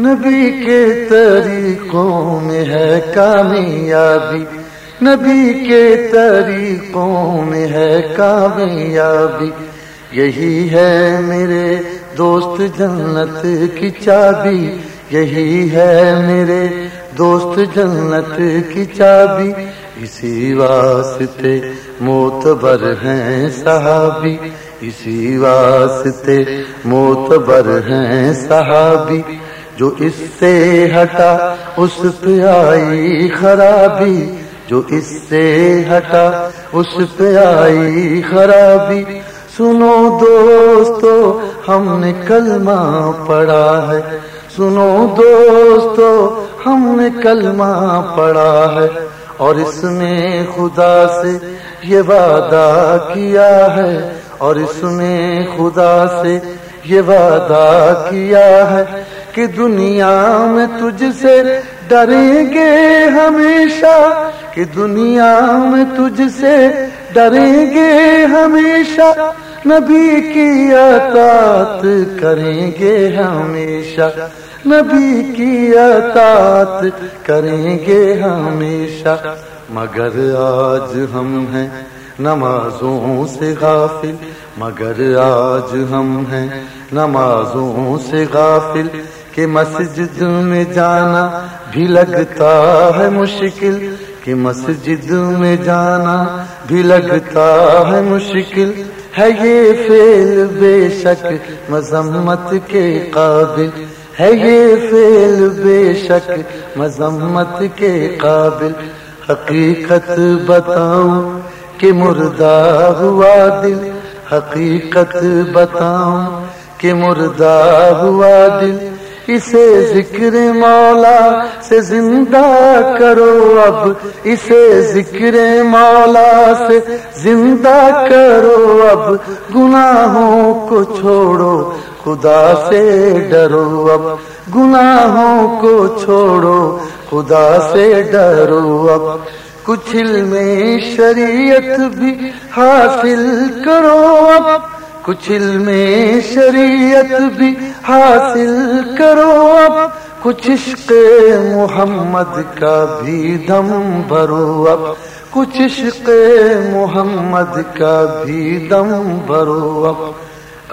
نبی کے طریقوں میں ہے کامیابی۔ نبی کے طریقوں میں ہے کامیابی۔ یہی ہے میرے دوست جنت کی چابی۔ یہی ہے میرے دوست جنت کی چابی۔ اسی واسطے موتبر ہیں صحابی۔ اسی واسطے موتبر ہیں صحابی۔ جو اس سے ہٹا، اس پہ آئی خرابی۔ جو اس سے ہٹا، اس پہ آئی خرابی۔ سنو دوستو، ہم نے کلمہ پڑھا ہے۔ سنو دوستو، ہم نے کلمہ پڑھا ہے۔ اور اس میں خدا سے یہ وعدہ کیا ہے۔ اور اس میں خدا سے یہ وعدہ کیا ہے۔ کہ دنیا میں تجھ سے ڈریں گے ہمیشہ، کہ دنیا میں تجھ سے ڈریں گے ہمیشہ، نبی کی اطاعت کریں گے ہمیشہ، نبی کی اطاعت کریں گے ہمیشہ۔ مگر آج ہم ہیں نمازوں سے غافل، مگر آج ہم ہیں نمازوں سے غافل کہ مسجد میں جانا بھی لگتا ہے مشکل، کہ مسجد میں جانا بھی لگتا ہے مشکل۔ ہے یہ فیل بے شک مذمت کے قابل۔ ہے یہ فیل بے شک مذمت کے قابل۔ حقیقت بتاؤں کہ مردہ ہوا دل۔ حقیقت بتاؤں کہ مردہ ہوا دل۔ اسے ذکر مولا سے زندہ کرو اب، اسے ذکر مولا سے زندہ کرو اب۔ گناہوں کو چھوڑو، خدا سے ڈرو اب۔ گناہوں کو چھوڑو، خدا سے ڈرو اب۔ کچھ علم شریعت بھی حاصل کرو اب۔ کچھ علم شریعت بھی حاصل کرو اب، کچھ عشق محمد کا بھی دم بھرو اب۔ کچھ عشق محمد کا بھی دم بھرو اب۔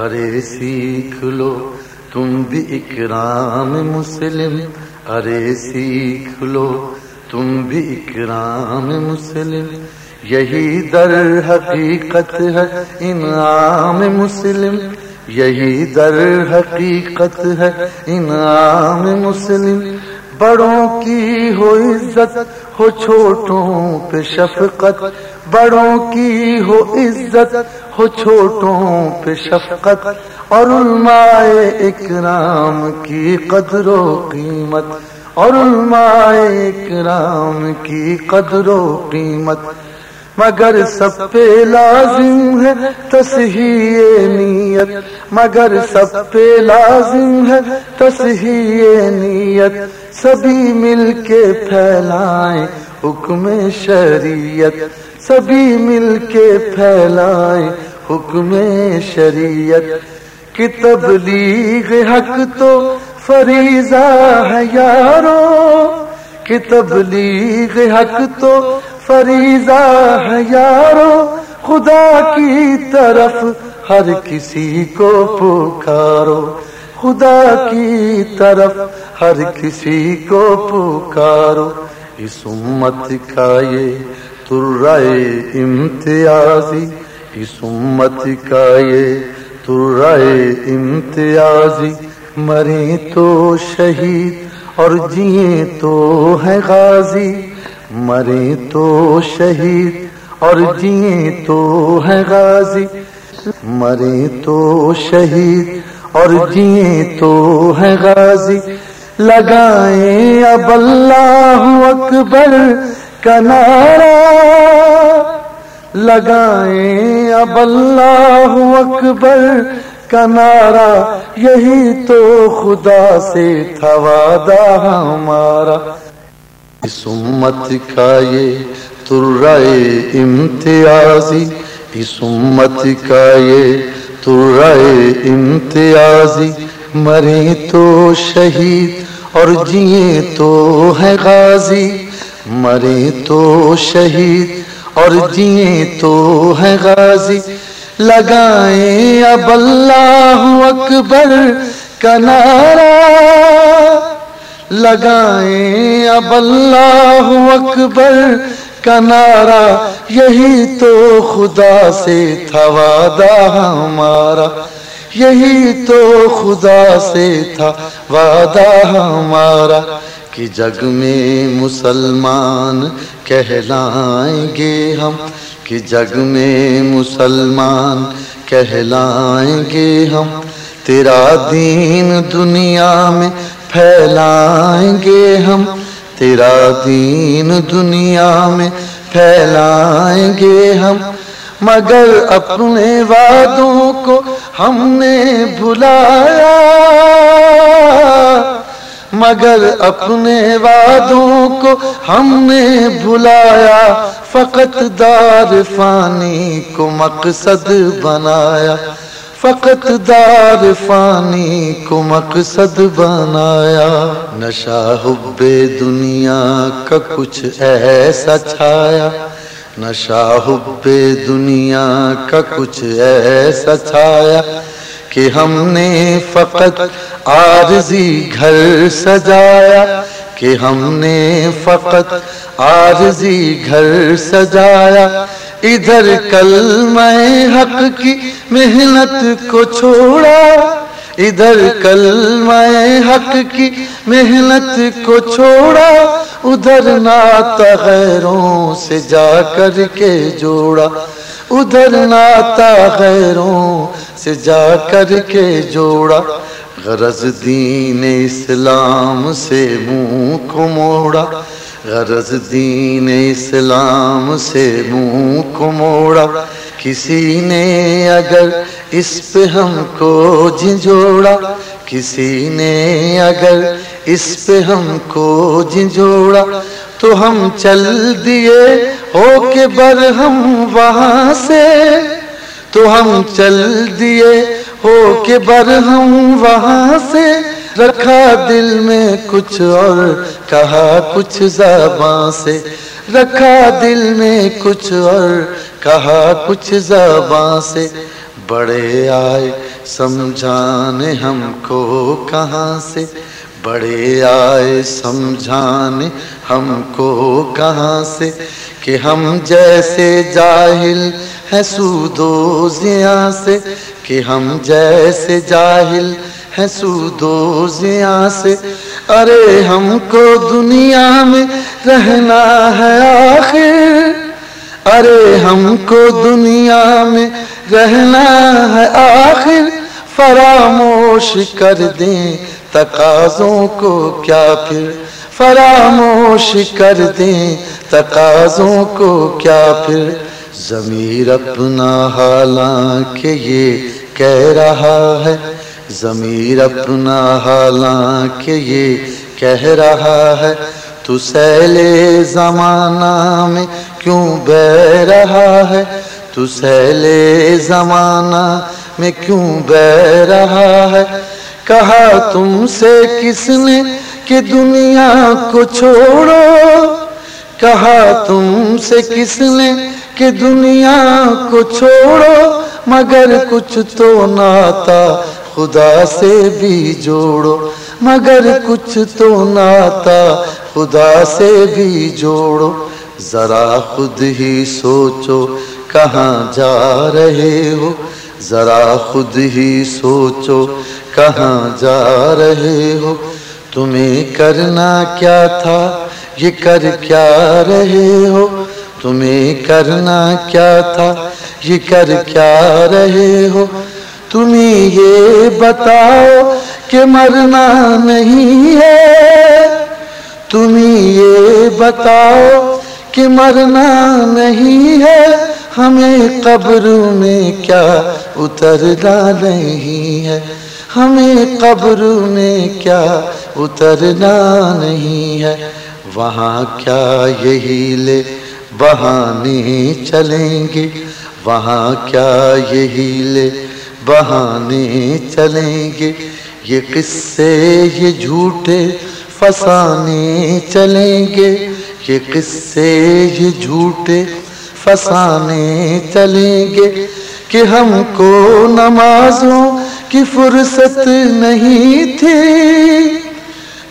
ارے سیکھ لو، تم بھی اکرام مسلم۔ ارے سیکھ لو، تم بھی اکرام مسلم۔ یہی در حقیقت ہے، انعام مسلم۔ یہی در حقیقت ہے، انعام مسلم۔ بڑوں کی ہو عزت، ہو چھوٹوں پہ شفقت۔ بڑوں کی ہو عزت، ہو چھوٹوں پہ شفقت۔ اور علماء اکرام کی قدر و قیمت۔ اور علماء اکرام کی قدر و قیمت۔ مگر سب پہ لازم ہے تصحیح نیت، مگر سب پہ لازم ہے تصحیح نیت۔ سبھی مل کے پھیلائیں حکم شریعت۔ سبھی مل کے پھیلائیں حکم شریعت۔ کی تبلیغ حق تو فریضہ ہے یارو کی تبلیغ حق تو فریضہ ہے یارو، خدا کی طرف ہر کسی کو پکارو۔ خدا کی طرف ہر کسی کو پکارو۔ اس امت کا یہ ترائے امتیازی، اس امت کا یہ ترائے امتیازی۔ مرے تو شہید اور جیے تو ہے غازی۔ مرے تو شہید اور جیے تو ہے غازی۔ مرے تو شہید اور جیے تو ہے غازی۔ لگائیں اب اللہ اکبر کنارا لگائیں اب اللہ اکبر کنارا یہی تو خدا سے تھا وعدہ ہمارا۔ اس امت کا یہ ترائے امتیازی اس امت کا یہ ترائے امتیازی، مرے تو شہید اور جیے تو ہے غازی۔ مرے تو شہید اور جیے تو ہے غازی۔ لگائیں اب اللہ اکبر کنارا لگائیں اب اللہ اکبر کنارا یہی تو خدا سے تھا وعدہ ہمارا۔ یہی تو خدا سے تھا وعدہ ہمارا کہ جگ میں مسلمان کہلائیں گے ہم۔ کہ جگ میں مسلمان کہلائیں گے ہم۔ تیرا دین دنیا میں پھیلائیں گے ہم، تیرا دین دنیا میں پھیلائیں گے ہم۔ مگر اپنے وعدوں کو ہم نے بھلایا۔ مگر اپنے وعدوں کو ہم نے بھلایا۔ فقط دار فانی کو مقصد بنایا۔ فقط دار فانی کو مقصد بنایا نشا حب دنیا کا کچھ ایسا چھایا۔ نشا حب دنیا کا کچھ ایسا چھایا کہ ہم نے فقط عارضی گھر سجایا۔ کہ ہم نے فقط عارضی گھر سجایا۔ ادھر کلمہ حق کی محنت کو چھوڑا، ادھر کلمہ حق کی محنت کو چھوڑا، ادھر ناتا غیروں سے جا کر کے جوڑا، ادھر ناتا غیروں سے جا کر کے جوڑا۔ غرض دین اسلام سے منہ کو موڑا۔ غرض دین اسلام سے منہ کو موڑا۔ کسی نے اگر اس پہ ہم کو جھنجھوڑا۔ کسی نے اگر اس پہ ہم کو جھنجھوڑا۔ تو ہم چل دیے ہو کے بر ہم وہاں سے۔ تو ہم چل دیے ہو کے بر ہم وہاں سے۔ رکھا دل میں کچھ اور، کہا کچھ زبان سے۔ رکھا دل میں کچھ اور، کہا کچھ زبان سے۔ بڑے آئے سمجھانے ہم کو کہاں سے۔ بڑے آئے سمجھانے ہم کو کہاں سے۔ کہ ہم جیسے جاہل ہیں سودو زیاں سے۔ کہ ہم جیسے جاہل ہیں سودو زیاں سے۔ ارے ہم کو دنیا میں رہنا ہے آخر۔ ارے ہم کو دنیا میں رہنا ہے آخر۔ فراموش کر دیں تقاضوں کو کیا پھر۔ فراموش کر دیں تقاضوں کو کیا پھر۔ ضمیر اپنا حالانکہ یہ کہہ رہا ہے ضمیر اپنا حالانکہ یہ کہہ رہا ہے، تو سیل زمانہ میں کیوں بہ رہا ہے؟ تو سیل زمانہ میں کیوں بہ رہا ہے؟ کہا تم سے کس نے کہ دنیا کو چھوڑو؟ کہا تم سے کس نے کہ دنیا کو چھوڑو؟ مگر کچھ تو ناتا خدا سے بھی جوڑو، مگر کچھ تو ناتا، خدا سے بھی جوڑو۔ ذرا خود ہی سوچو کہاں جا رہے ہو۔ ذرا خود ہی سوچو کہاں جا رہے ہو۔ تمہیں کرنا کیا تھا؟ یہ کر کیا رہے ہو؟ تمہیں کرنا کیا تھا؟ یہ کر کیا رہے ہو؟ تمہیں یہ بتاؤ کہ مرنا نہیں ہے۔ تمہیں یہ بتاؤ کہ مرنا نہیں ہے۔ ہمیں قبر میں کیا اترنا نہیں ہے۔ ہمیں قبر میں کیا اترنا نہیں ہے۔ وہاں کیا یہی لے بہانے چلیں گے؟ وہاں کیا یہی لے بہانے چلیں گے۔ یہ قصے، یہ جھوٹے فسانے چلیں گے۔ یہ قصے، یہ جھوٹے فسانے چلیں گے کہ ہم کو نمازوں کی فرصت نہیں تھی۔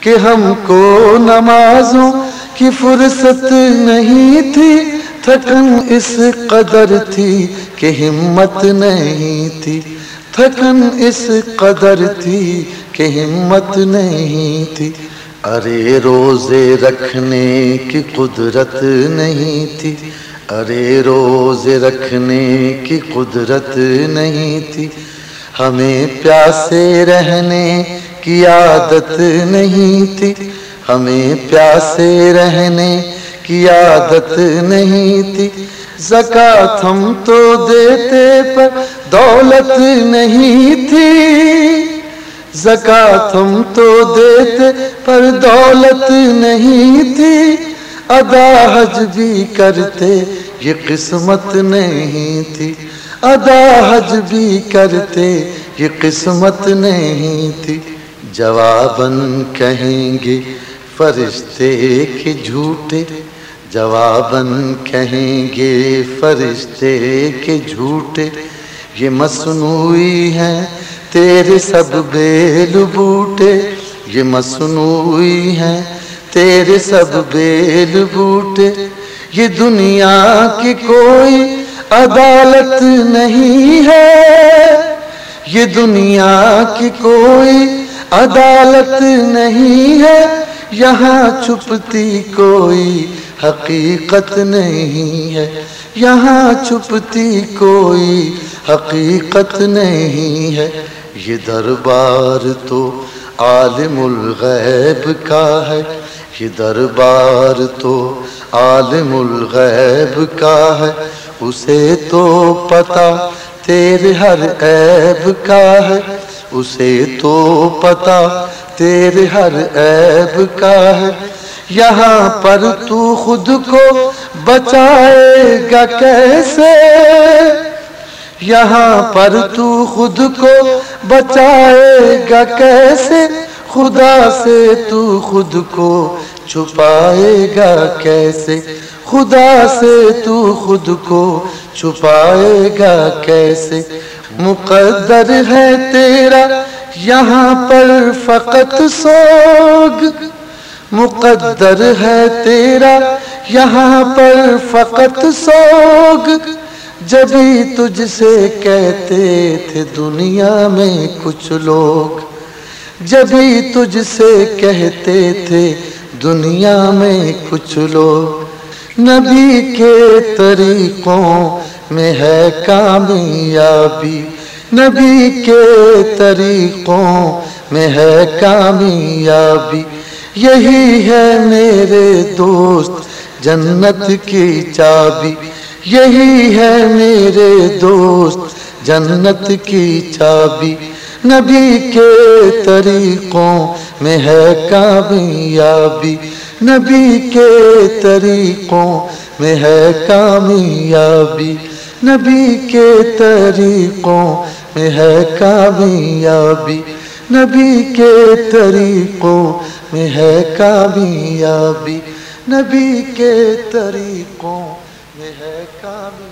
کہ ہم کو نمازوں کی فرصت نہیں تھی۔ تھکن اس قدر تھی کہ ہمت نہیں تھی۔ تھکن اس قدر تھی کہ ہمت نہیں تھی۔ ارے روزے رکھنے کی قدرت نہیں تھی۔ ارے روزے رکھنے کی قدرت نہیں تھی۔ ہمیں پیاسے رہنے کی عادت نہیں تھی۔ ہمیں پیاسے رہنے کی عادت نہیں تھی۔ زکات ہم تو دیتے پر دولت نہیں تھی۔ زکات ہم تو دیتے پر دولت نہیں تھی۔ ادا حج بھی کرتے، یہ قسمت نہیں تھی۔ ادا حج بھی کرتے، یہ قسمت نہیں تھی۔ جواباً کہیں گے فرشتے کے جھوٹے۔ جواباً کہیں گے فرشتے کے جھوٹے۔ یہ مصنوعی ہیں، تیرے سب بیل بوٹے۔ یہ مصنوعی ہیں، تیرے سب بیل بوٹے۔ یہ دنیا کی کوئی عدالت نہیں ہے۔ یہ دنیا کی کوئی عدالت نہیں ہے۔ یہاں چھپتی کوئی حقیقت نہیں ہے۔ یہاں چھپتی کوئی حقیقت نہیں ہے۔ یہ دربار تو عالم الغیب کا ہے۔ یہ دربار تو عالم الغیب کا ہے۔ اسے تو پتا تیرے ہر عیب کا ہے۔ اسے تو پتا تیرے ہر عیب کا ہے۔ یہاں پر تو خود کو بچائے گا کیسے؟ یہاں پر تو خود کو بچائے گا کیسے؟ خدا سے تو خود کو چھپائے گا کیسے؟ خدا سے تو خود کو چھپائے گا کیسے؟ مقدر ہے تیرا یہاں پر فقط سوگ۔ مقدر ہے تیرا یہاں پر فقط سوگ۔ جبھی تجھ سے کہتے تھے دنیا میں کچھ لوگ جبھی تجھ سے کہتے تھے دنیا میں کچھ لوگ، نبی کے طریقوں میں ہے کامیابی، نبی کے طریقوں میں ہے کامیابی، یہی ہے میرے دوست جنت کی چابی۔ یہی ہے میرے دوست، جنت کی چابی۔ نبی کے طریقوں میں ہے کامیابی۔ نبی کے طریقوں میں ہے کامیابی۔ نبی کے طریقوں میں ہے کامیابی۔ نبی کے طریقوں میں ہے کامیابی۔ نبی کے طریقوں ہے کام